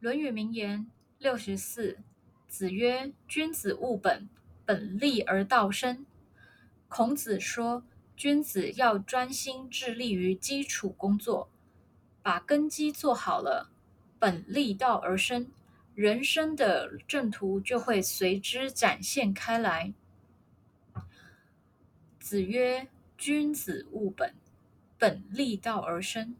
论语名言六十四子曰君子务本本立而道生孔子说君子要专心致力于基础工作把根基做好了本立道而生人生的正途就会随之展现开来。子曰君子务本本立道而生